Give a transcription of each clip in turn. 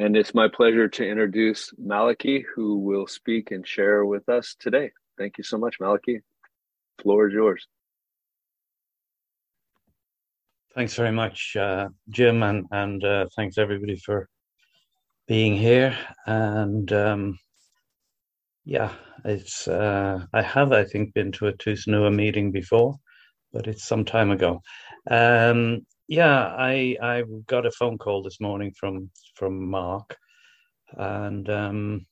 And it's my pleasure to introduce Malachy, who will speak and share with us today. Thank you so much, Malachy. Floor is yours. Thanks very much, uh, Jim, and and uh, thanks everybody for being here. And um, yeah, it's uh, I have I think been to a Tusnua meeting before, but it's some time ago. Um, yeah, I I got a phone call this morning from from Mark, and um,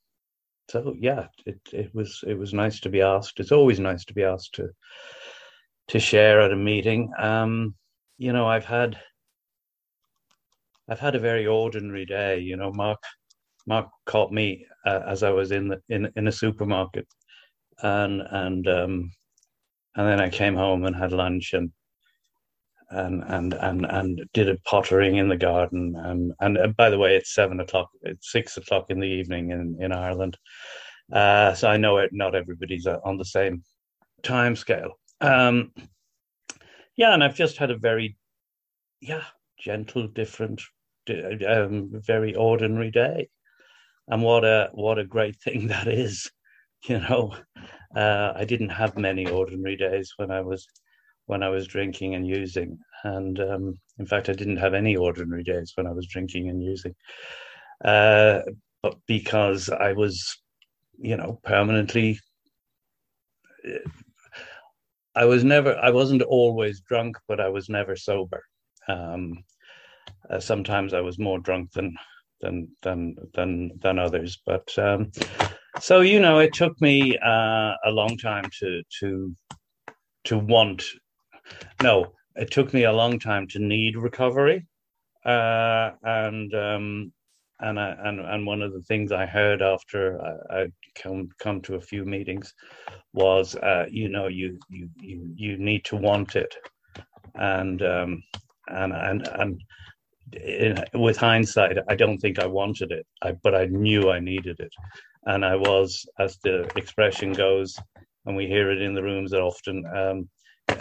so yeah, it it was it was nice to be asked. It's always nice to be asked to to share at a meeting. Um, you know, I've had I've had a very ordinary day. You know, Mark Mark caught me uh, as I was in the in in a supermarket, and and um, and then I came home and had lunch and and and and and did a pottering in the garden and and uh, by the way it's seven o'clock it's six o'clock in the evening in in Ireland. Uh, so I know it not everybody's uh, on the same time scale. Um, yeah and I've just had a very yeah gentle different um, very ordinary day. And what a what a great thing that is you know. Uh, I didn't have many ordinary days when I was when I was drinking and using. And um, in fact, I didn't have any ordinary days when I was drinking and using. Uh, but because I was, you know, permanently, I was never, I wasn't always drunk, but I was never sober. Um, uh, sometimes I was more drunk than than than than than others, but um, so you know, it took me uh, a long time to to to want no, it took me a long time to need recovery, uh, and um, and I, and and one of the things I heard after I, I come come to a few meetings was, uh, you know, you you you you need to want it, and um, and and and. In, with hindsight, I don't think I wanted it, I, but I knew I needed it, and I was, as the expression goes, and we hear it in the rooms often. Um,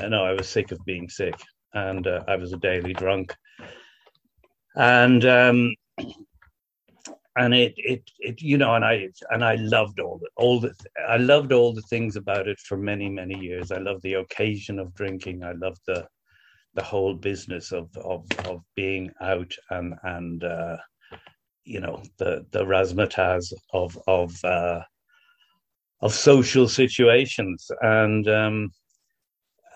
no, I was sick of being sick, and uh, I was a daily drunk, and um, and it, it it you know, and I and I loved all the all the I loved all the things about it for many many years. I loved the occasion of drinking. I loved the the whole business of of of being out and and uh, you know the the razzmatazz of of uh, of social situations and um,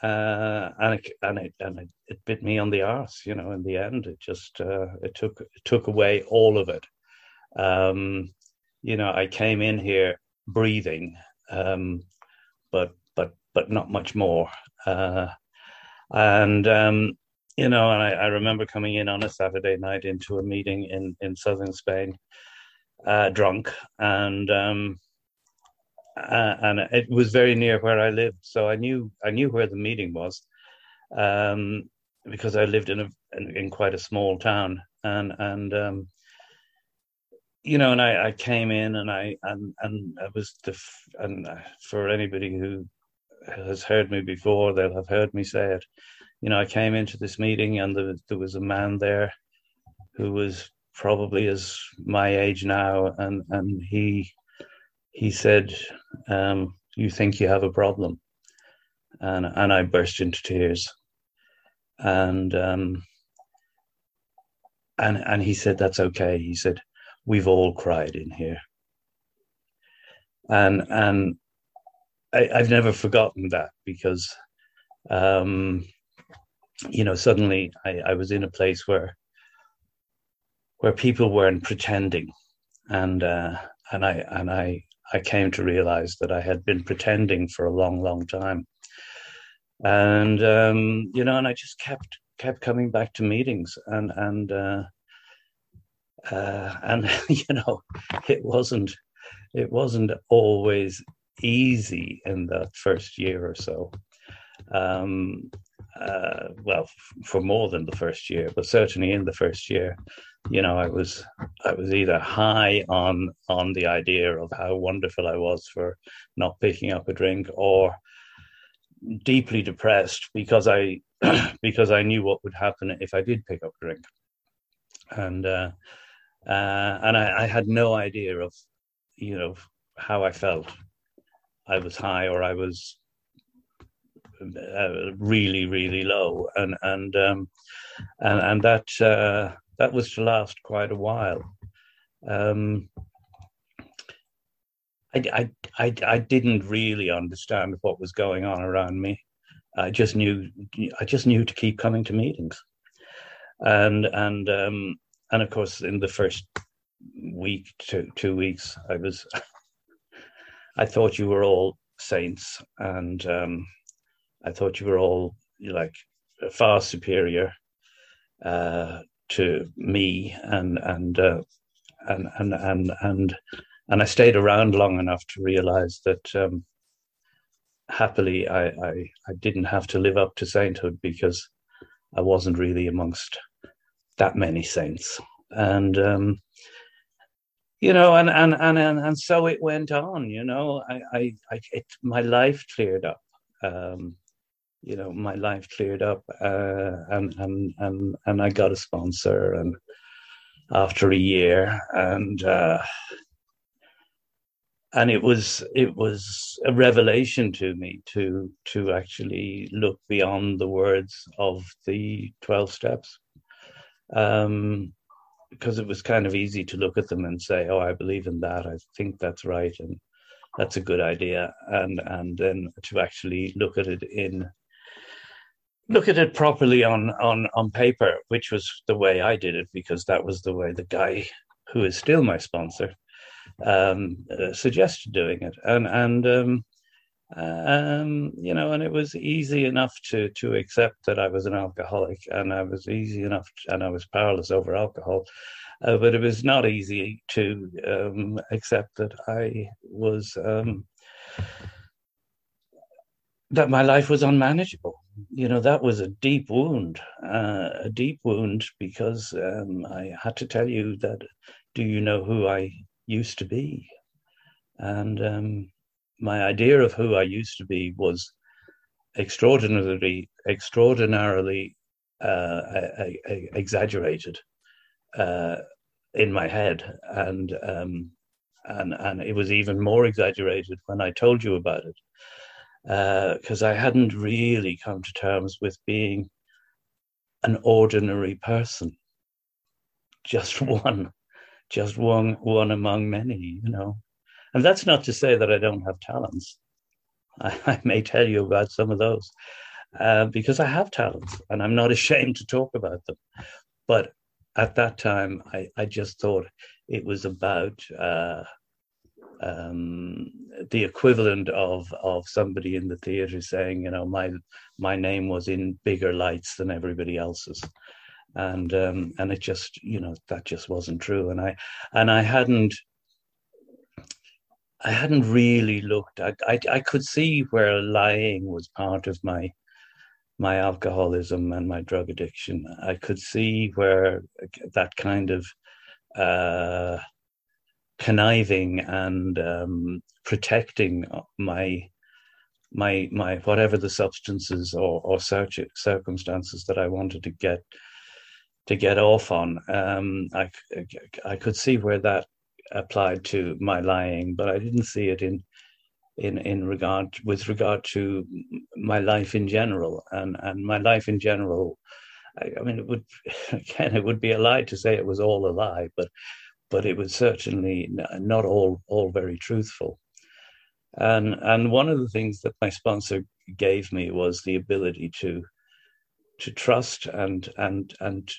uh, and it, and it and it, it, bit me on the arse. You know, in the end, it just uh, it took it took away all of it. Um, you know, I came in here breathing, um, but but but not much more. Uh, and um, you know, and I, I, remember coming in on a Saturday night into a meeting in in southern Spain, uh, drunk, and um, uh, and it was very near where I lived, so I knew I knew where the meeting was, um, because I lived in a in, in, quite a small town, and and um, you know, and I, I came in and I and and I was the and for anybody who has heard me before, they'll have heard me say it. You know, I came into this meeting and there, there was a man there who was probably as my age now, and and he he said, um, "You think you have a problem," and and I burst into tears, and um, and and he said, "That's okay." He said, "We've all cried in here," and and I, have never forgotten that because, um, you know, suddenly I, I was in a place where where people weren't pretending, and uh, and I and I I came to realize that I had been pretending for a long, long time. And um, you know, and I just kept kept coming back to meetings, and and uh, uh, and you know, it wasn't it wasn't always easy in the first year or so. Um, uh, well, for more than the first year, but certainly in the first year, you know, I was I was either high on on the idea of how wonderful I was for not picking up a drink, or deeply depressed because I because I knew what would happen if I did pick up a drink, and uh, uh, and I, I, had no idea of, you know, how I felt. I was high or I was uh, really, really low, and and um, and and that uh, that was to last quite a while. Um, I, I, I, I didn't really understand what was going on around me. I just knew I just knew to keep coming to meetings, and and um, and of course in the first week two two weeks I was I thought you were all saints and um, I thought you were all like far superior uh, to me and and, uh, and and and and and I stayed around long enough to realize that um, happily I, I, I didn't have to live up to sainthood because I wasn't really amongst that many saints. And um, you know and, and and and and so it went on you know I I, I it, my life cleared up. Um, you know my life cleared up uh, and and and and I got a sponsor and after a year and uh, and it was it was a revelation to me to to actually look beyond the words of the 12 steps. Um, because it was kind of easy to look at them and say oh i believe in that. I think that's right and that's a good idea. And and then to actually look at it in look at it properly on on on paper which was the way i did it because that was the way the guy who is still my sponsor um, uh, suggested doing it, and and um, um, you know, and it was easy enough to to accept that I was an alcoholic, and I was easy enough, to, and I was powerless over alcohol. Uh, but it was not easy to um, accept that I was um, that my life was unmanageable. You know, that was a deep wound, uh, a deep wound because um, I had to tell you that. Do you know who I used to be. And um, my idea of who I used to be was extraordinarily, extraordinarily uh, exaggerated uh, in my head, and um, and and it was even more exaggerated when I told you about it, because uh, I hadn't really come to terms with being an ordinary person, just one just one one among many, you know. And that's not to say that I don't have talents. I, I may tell you about some of those uh, because I have talents and I'm not ashamed to talk about them. But at that time, I, I just thought it was about uh, um, the equivalent of of somebody in the theater saying, you know, my my name was in bigger lights than everybody else's. And um, and it just you know that just wasn't true. And i and i hadn't i hadn't really looked I, I i could see where lying was part of my my alcoholism and my drug addiction. I could see where that kind of uh conniving and um, protecting my my my whatever the substances or or circumstances that I wanted to get to get off on. Um, I, I could see where that applied to my lying, but I didn't see it in in in regard with regard to my life in general and and my life in general. I, I mean, it would again, it would be a lie to say it was all a lie, but but it was certainly not all all very truthful. And and one of the things that my sponsor gave me was the ability to to trust and and and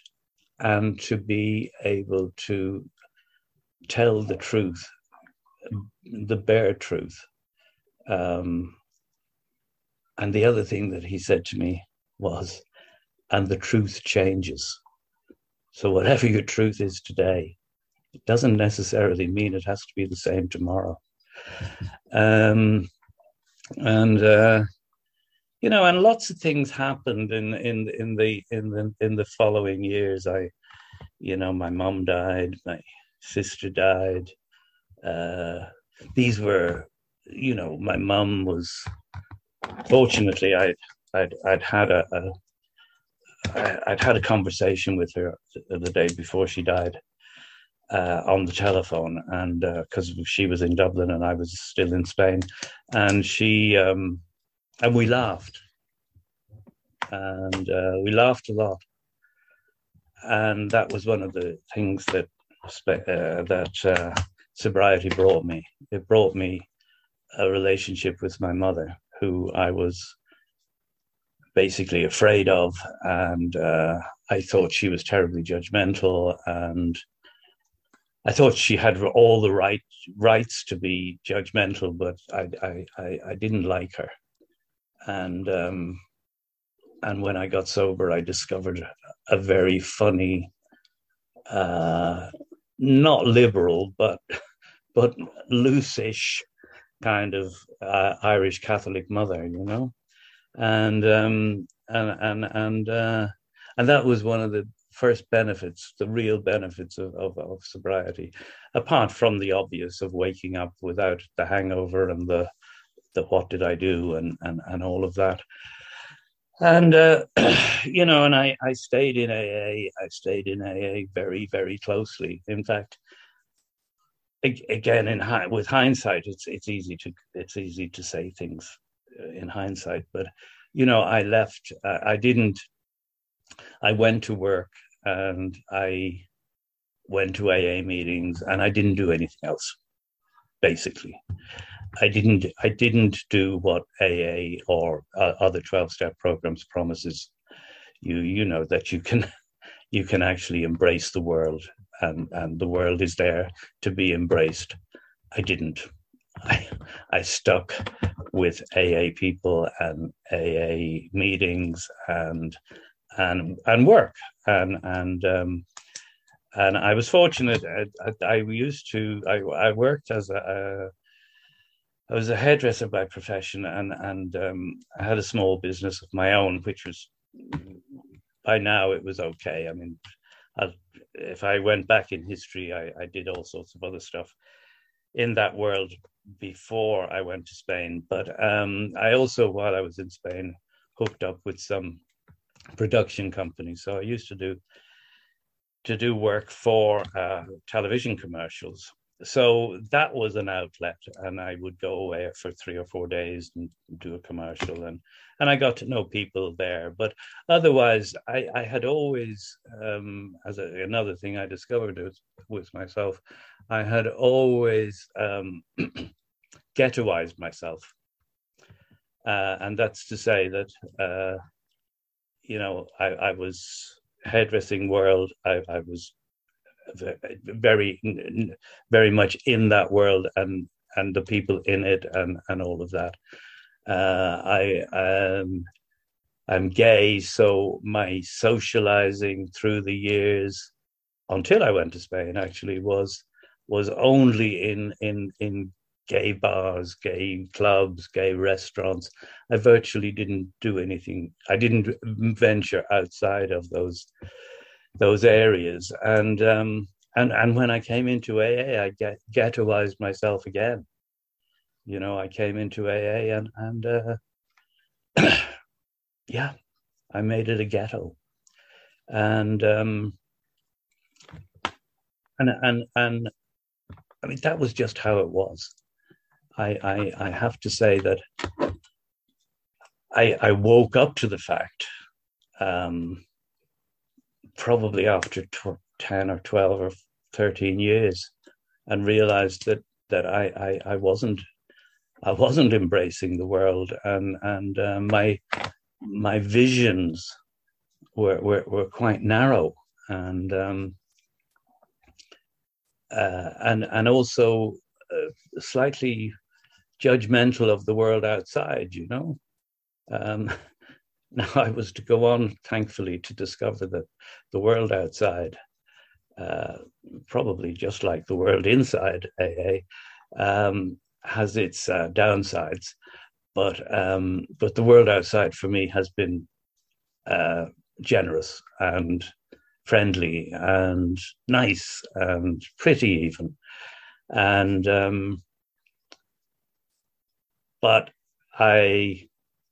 and to be able to tell the truth, the bare truth. Um, and the other thing that he said to me was, and the truth changes. So, whatever your truth is today, it doesn't necessarily mean it has to be the same tomorrow. Um, and uh, you know, and lots of things happened in in in the in the in the following years. I, you know, my mom died, my sister died. Uh, these were, you know, my mom was. Fortunately, I I'd I'd had a, a I'd had a conversation with her the day before she died, uh, on the telephone, and because uh, she was in Dublin and I was still in Spain, and she um, and we laughed, and uh, we laughed a lot, and that was one of the things that uh, that uh, sobriety brought me. It brought me a relationship with my mother, who I was basically afraid of, and uh, I thought she was terribly judgmental and I thought she had all the right rights to be judgmental, but I I, I, didn't like her, and um, and when I got sober, I discovered a very funny, uh, not liberal, but but loosish kind of uh, Irish Catholic mother, you know, and um, and and and uh, and that was one of the first benefits, the real benefits of, of, of, sobriety, apart from the obvious of waking up without the hangover and the the what did I do and and, and all of that. And uh, you know, and I, I stayed in AA. I stayed in AA very, very closely. In fact, again, in with hindsight, it's it's easy to it's easy to say things uh, in hindsight. But you know, I left. Uh, I didn't I went to work and I went to AA meetings and I didn't do anything else. Basically, I didn't. I didn't do what AA or uh, other twelve-step programs promises you. You know that you can, you can actually embrace the world, and and the world is there to be embraced. I didn't. I, I stuck with AA people and AA meetings and and and work and and um, and I was fortunate. I, I, used to. I, I worked as a, a. I was a hairdresser by profession, and and um, I had a small business of my own, which was by now it was okay. I mean, I, if I went back in history, I, I did all sorts of other stuff in that world before I went to Spain. But um, I also, while I was in Spain, hooked up with some production company. So I used to do to do work for uh, television commercials. So that was an outlet, and I would go away for three or four days and do a commercial, and and I got to know people there. But otherwise, I, I had always, um, as a, another thing I discovered with, with myself, I had always um, ghettoized myself, uh, and that's to say that uh, you know, I, I was hairdressing world. I, I was very, very much in that world and and the people in it and and all of that. Uh, I um, I'm gay, so my socializing through the years until I went to Spain actually was was only in in in gay bars, gay clubs, gay restaurants. I virtually didn't do anything. I didn't venture outside of those those areas. And um, and and when I came into AA, I get, ghettoized myself again. You know, I came into AA and and uh, yeah, I made it a ghetto, and um, and and and I mean that was just how it was. I, I, I have to say that I, I woke up to the fact um, probably after tw- 10 or 12 or 13 years and realized that, that I, I, I wasn't I wasn't embracing the world and and uh, my my visions were, were, were quite narrow and um, uh, and and also uh, slightly judgmental of the world outside, you know. Um, now I was to go on, thankfully, to discover that the world outside, uh, probably just like the world inside AA, um, has its uh, downsides. But um, but the world outside for me has been uh, generous and friendly and nice and pretty even, and um, but I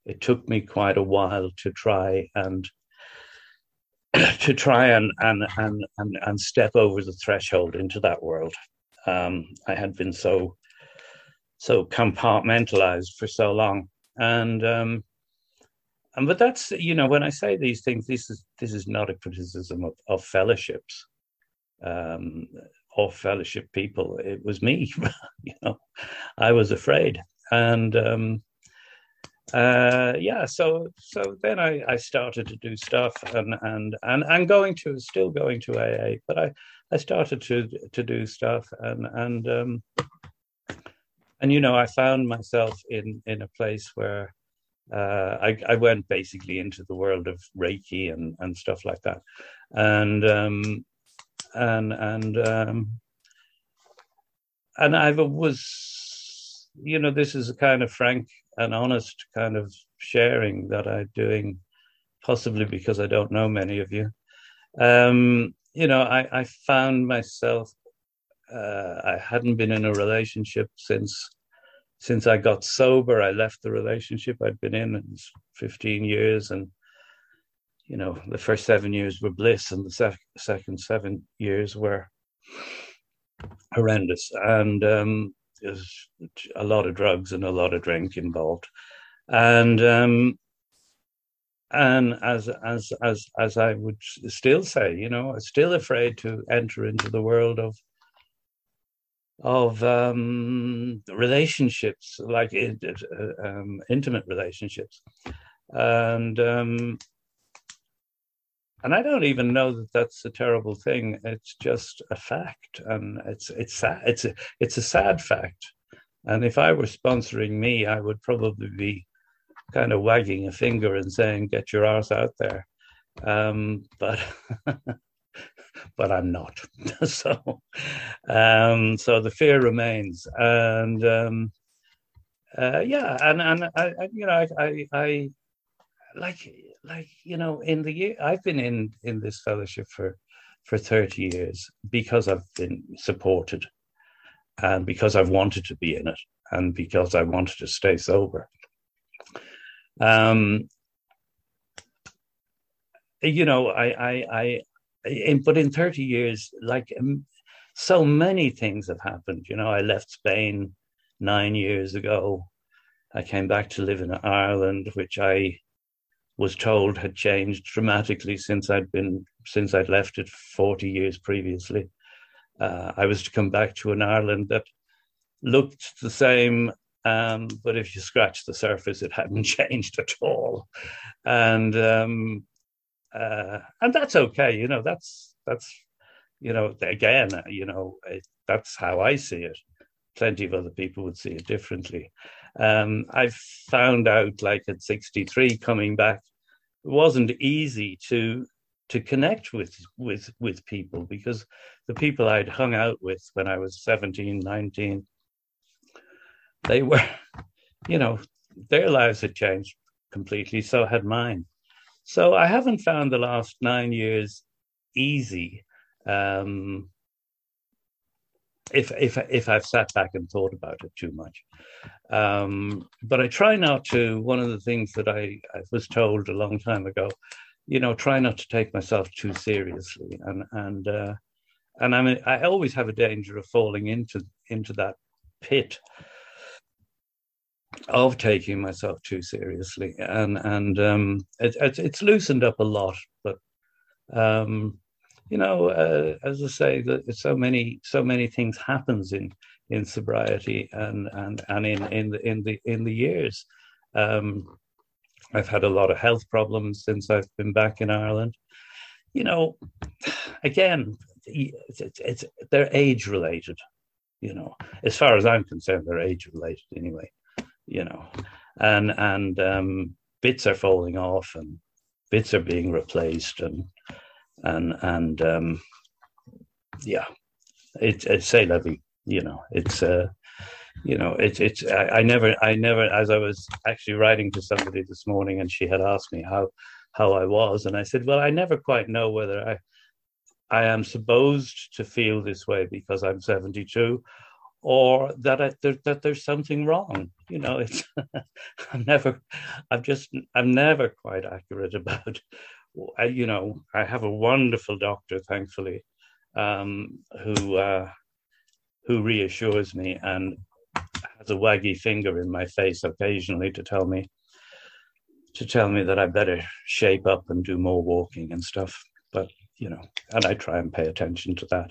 it took me quite a while to try and to try and, and and and and step over the threshold into that world. Um, I had been so so compartmentalized for so long, and um, and but that's you know when I say these things, this is this is not a criticism of, of fellowships, um, of fellowship people. It was me, you know, I was afraid, and um, uh, yeah, so so then I, I started to do stuff and and and and going to still going to AA, but I I started to to do stuff and and um, and you know I found myself in in a place where uh, I I went basically into the world of Reiki and and stuff like that, and um, and and um, and I was you know this is a kind of frank and honest kind of sharing that I'm doing, possibly because I don't know many of you. Um, you know, I, I found myself uh, I hadn't been in a relationship since since I got sober. I left the relationship I'd been in 15 years, and you know, the first seven years were bliss, and the sec- second seven years were horrendous. And um, there's a lot of drugs and a lot of drink involved, and um, and as as as as I would still say, you know, I'm still afraid to enter into the world of of um, relationships, like uh, um, intimate relationships, and um, and I don't even know that that's a terrible thing. It's just a fact, and it's it's sad. It's a, it's a sad fact. And if I were sponsoring me, I would probably be kind of wagging a finger and saying, "Get your arse out there." Um, but but I'm not. so um, so the fear remains, and um, uh, yeah, and and I, I you know I, I, I like like you know in the year i've been in in this fellowship for for 30 years because i've been supported and because i've wanted to be in it and because i wanted to stay sober. Um you know i i i in, but in 30 years like um, so many things have happened. You know i left spain nine years ago. I came back to live in ireland which i was told had changed dramatically since I'd been since I'd left it 40 years previously. Uh, I was to come back to an Ireland that looked the same, um, but if you scratch the surface, it hadn't changed at all, and um, uh, and that's okay. You know, that's that's you know again, you know, it, that's how I see it. Plenty of other people would see it differently. Um, I've found out, like at 63, coming back, wasn't easy to to connect with with with people because the people I'd hung out with when I was 17, 19, they were, you know, their lives had changed completely. So had mine. So I haven't found the last nine years easy. Um, if if if I've sat back and thought about it too much. Um, but I try not to. One of the things that I, I was told a long time ago, you know, try not to take myself too seriously, and and uh, and I mean, I always have a danger of falling into into that pit of taking myself too seriously, and and um, it, it, it's loosened up a lot, but um, you know, uh, as I say, that so many so many things happens in in sobriety and and and in in the in the in the years. Um, I've had a lot of health problems since I've been back in Ireland. You know, again, it's, it's, it's they're age related. You know, as far as I'm concerned, they're age related anyway. You know, and and um, bits are falling off and bits are being replaced and and and um, yeah, it's it's say levy. You know, it's uh, you know, it's it's. I, I never, I never. As I was actually writing to somebody this morning, and she had asked me how how I was, and I said, well, I never quite know whether I I am supposed to feel this way because I'm 72, or that I, there, that there's something wrong. You know, it's I'm never, I'm just, I'm never quite accurate about you know, I have a wonderful doctor, thankfully, um, who uh, who reassures me and has a waggy finger in my face occasionally to tell me to tell me that I better shape up and do more walking and stuff. But you know, and I try and pay attention to that.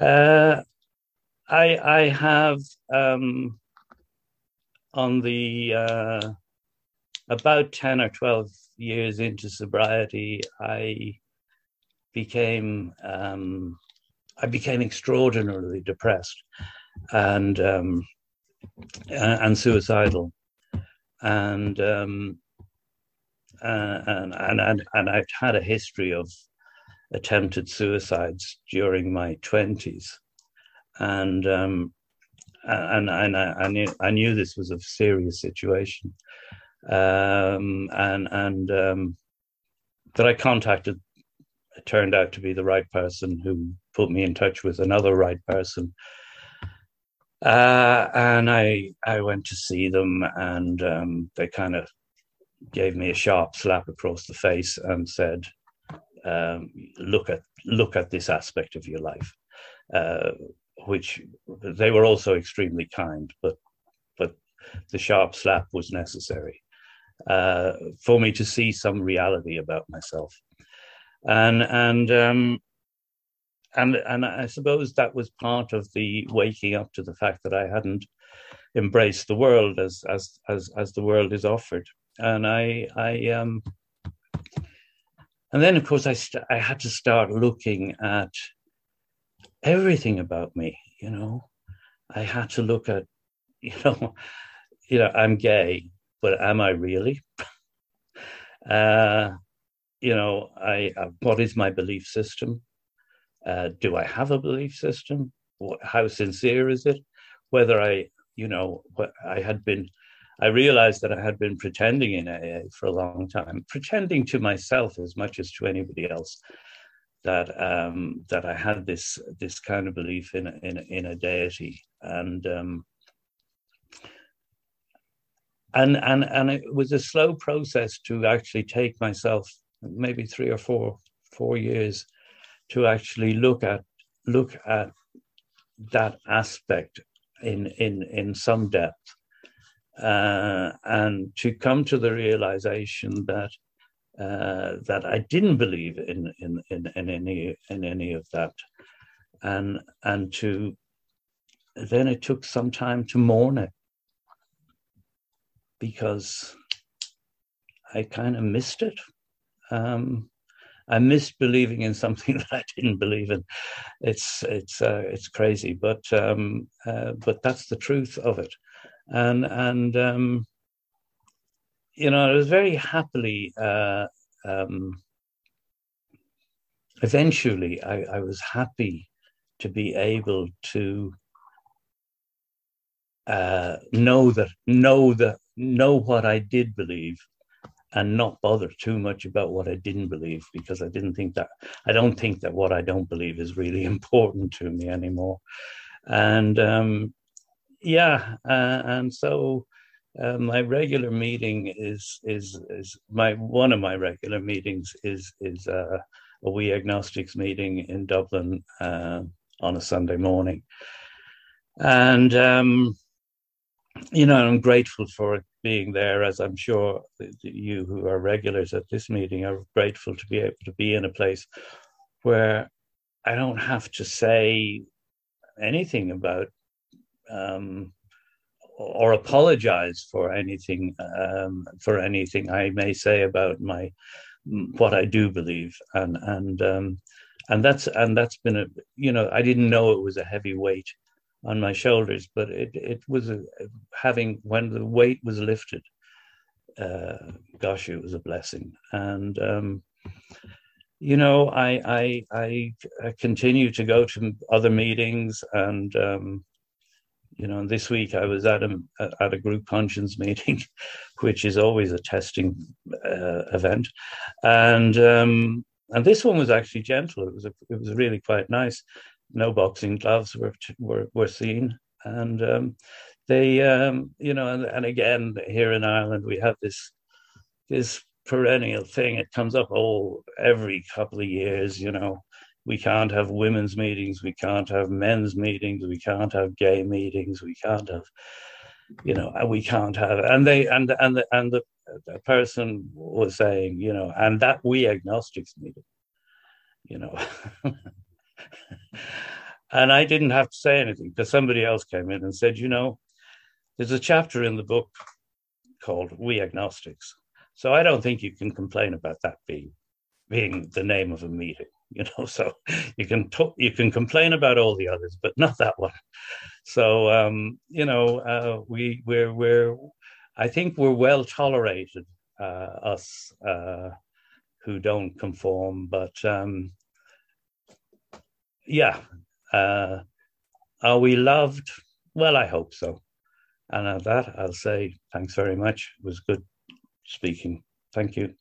Uh, I I have um, on the uh, about ten or twelve years into sobriety, I became um, I became extraordinarily depressed and um, and suicidal, and um, and and and and I've had a history of attempted suicides during my twenties, and um, and and I, I, knew I knew this was a serious situation, um, and and um, that I contacted turned out to be the right person who put me in touch with another right person. Uh, and I I went to see them, and um, they kind of gave me a sharp slap across the face and said, um, "Look at look at this aspect of your life," uh, which they were also extremely kind, but but the sharp slap was necessary uh, for me to see some reality about myself. And and um, and and I suppose that was part of the waking up to the fact that I hadn't embraced the world as as as as the world is offered, and I I um and then of course I st- I had to start looking at everything about me, you know. I had to look at, you know, you know, I'm gay, but am I really? uh, you know, I uh, what is my belief system? Uh, do I have a belief system? What, how sincere is it? Whether I, you know, I had been, I realized that I had been pretending in AA for a long time, pretending to myself as much as to anybody else that um, that I had this this kind of belief in in in a deity, and um, and and and it was a slow process to actually take myself maybe three or four four years to actually look at look at that aspect in in in some depth. Uh, and to come to the realization that uh, that I didn't believe in, in in in any in any of that. And and to then it took some time to mourn it because I kind of missed it um, I missed believing in something that I didn't believe in. It's it's uh, it's crazy, but um, uh, but that's the truth of it, and and um, you know I was very happily. Uh, um, eventually, I, I was happy to be able to uh, know that know that know what I did believe and not bother too much about what I didn't believe because I didn't think that I don't think that what I don't believe is really important to me anymore. And um, yeah, uh, and so uh, my regular meeting is is is my one of my regular meetings is is uh, a we agnostics meeting in Dublin uh, on a Sunday morning, and um, you know I'm grateful for being there, as I'm sure you who are regulars at this meeting are grateful to be able to be in a place where I don't have to say anything about um, or apologize for anything um, for anything I may say about my what I do believe, and and um, and that's and that's been a you know I didn't know it was a heavy weight on my shoulders, but it, it was a, having when the weight was lifted. Uh, gosh, it was a blessing, and um, you know, I, I, I I continue to go to other meetings, and um, you know, this week I was at a at a group conscience meeting, which is always a testing uh, event, and um, and this one was actually gentle. It was a, it was really quite nice no boxing gloves were were, were seen, and um, they, um, you know, and, and again here in Ireland we have this this perennial thing. It comes up all every couple of years. You know, we can't have women's meetings, we can't have men's meetings, we can't have gay meetings, we can't have, you know, we can't have. And they and and the and the, the person was saying, you know, and that we agnostics meeting, you know. and I didn't have to say anything because somebody else came in and said, you know, there's a chapter in the book called We Agnostics. So I don't think you can complain about that being being the name of a meeting, you know. So you can talk, you can complain about all the others, but not that one. So um, you know, uh, we we're we're I think we're well tolerated, uh, us uh, who don't conform, but um, yeah, uh, are we loved? Well, I hope so. And at that, I'll say thanks very much. It was good speaking. Thank you.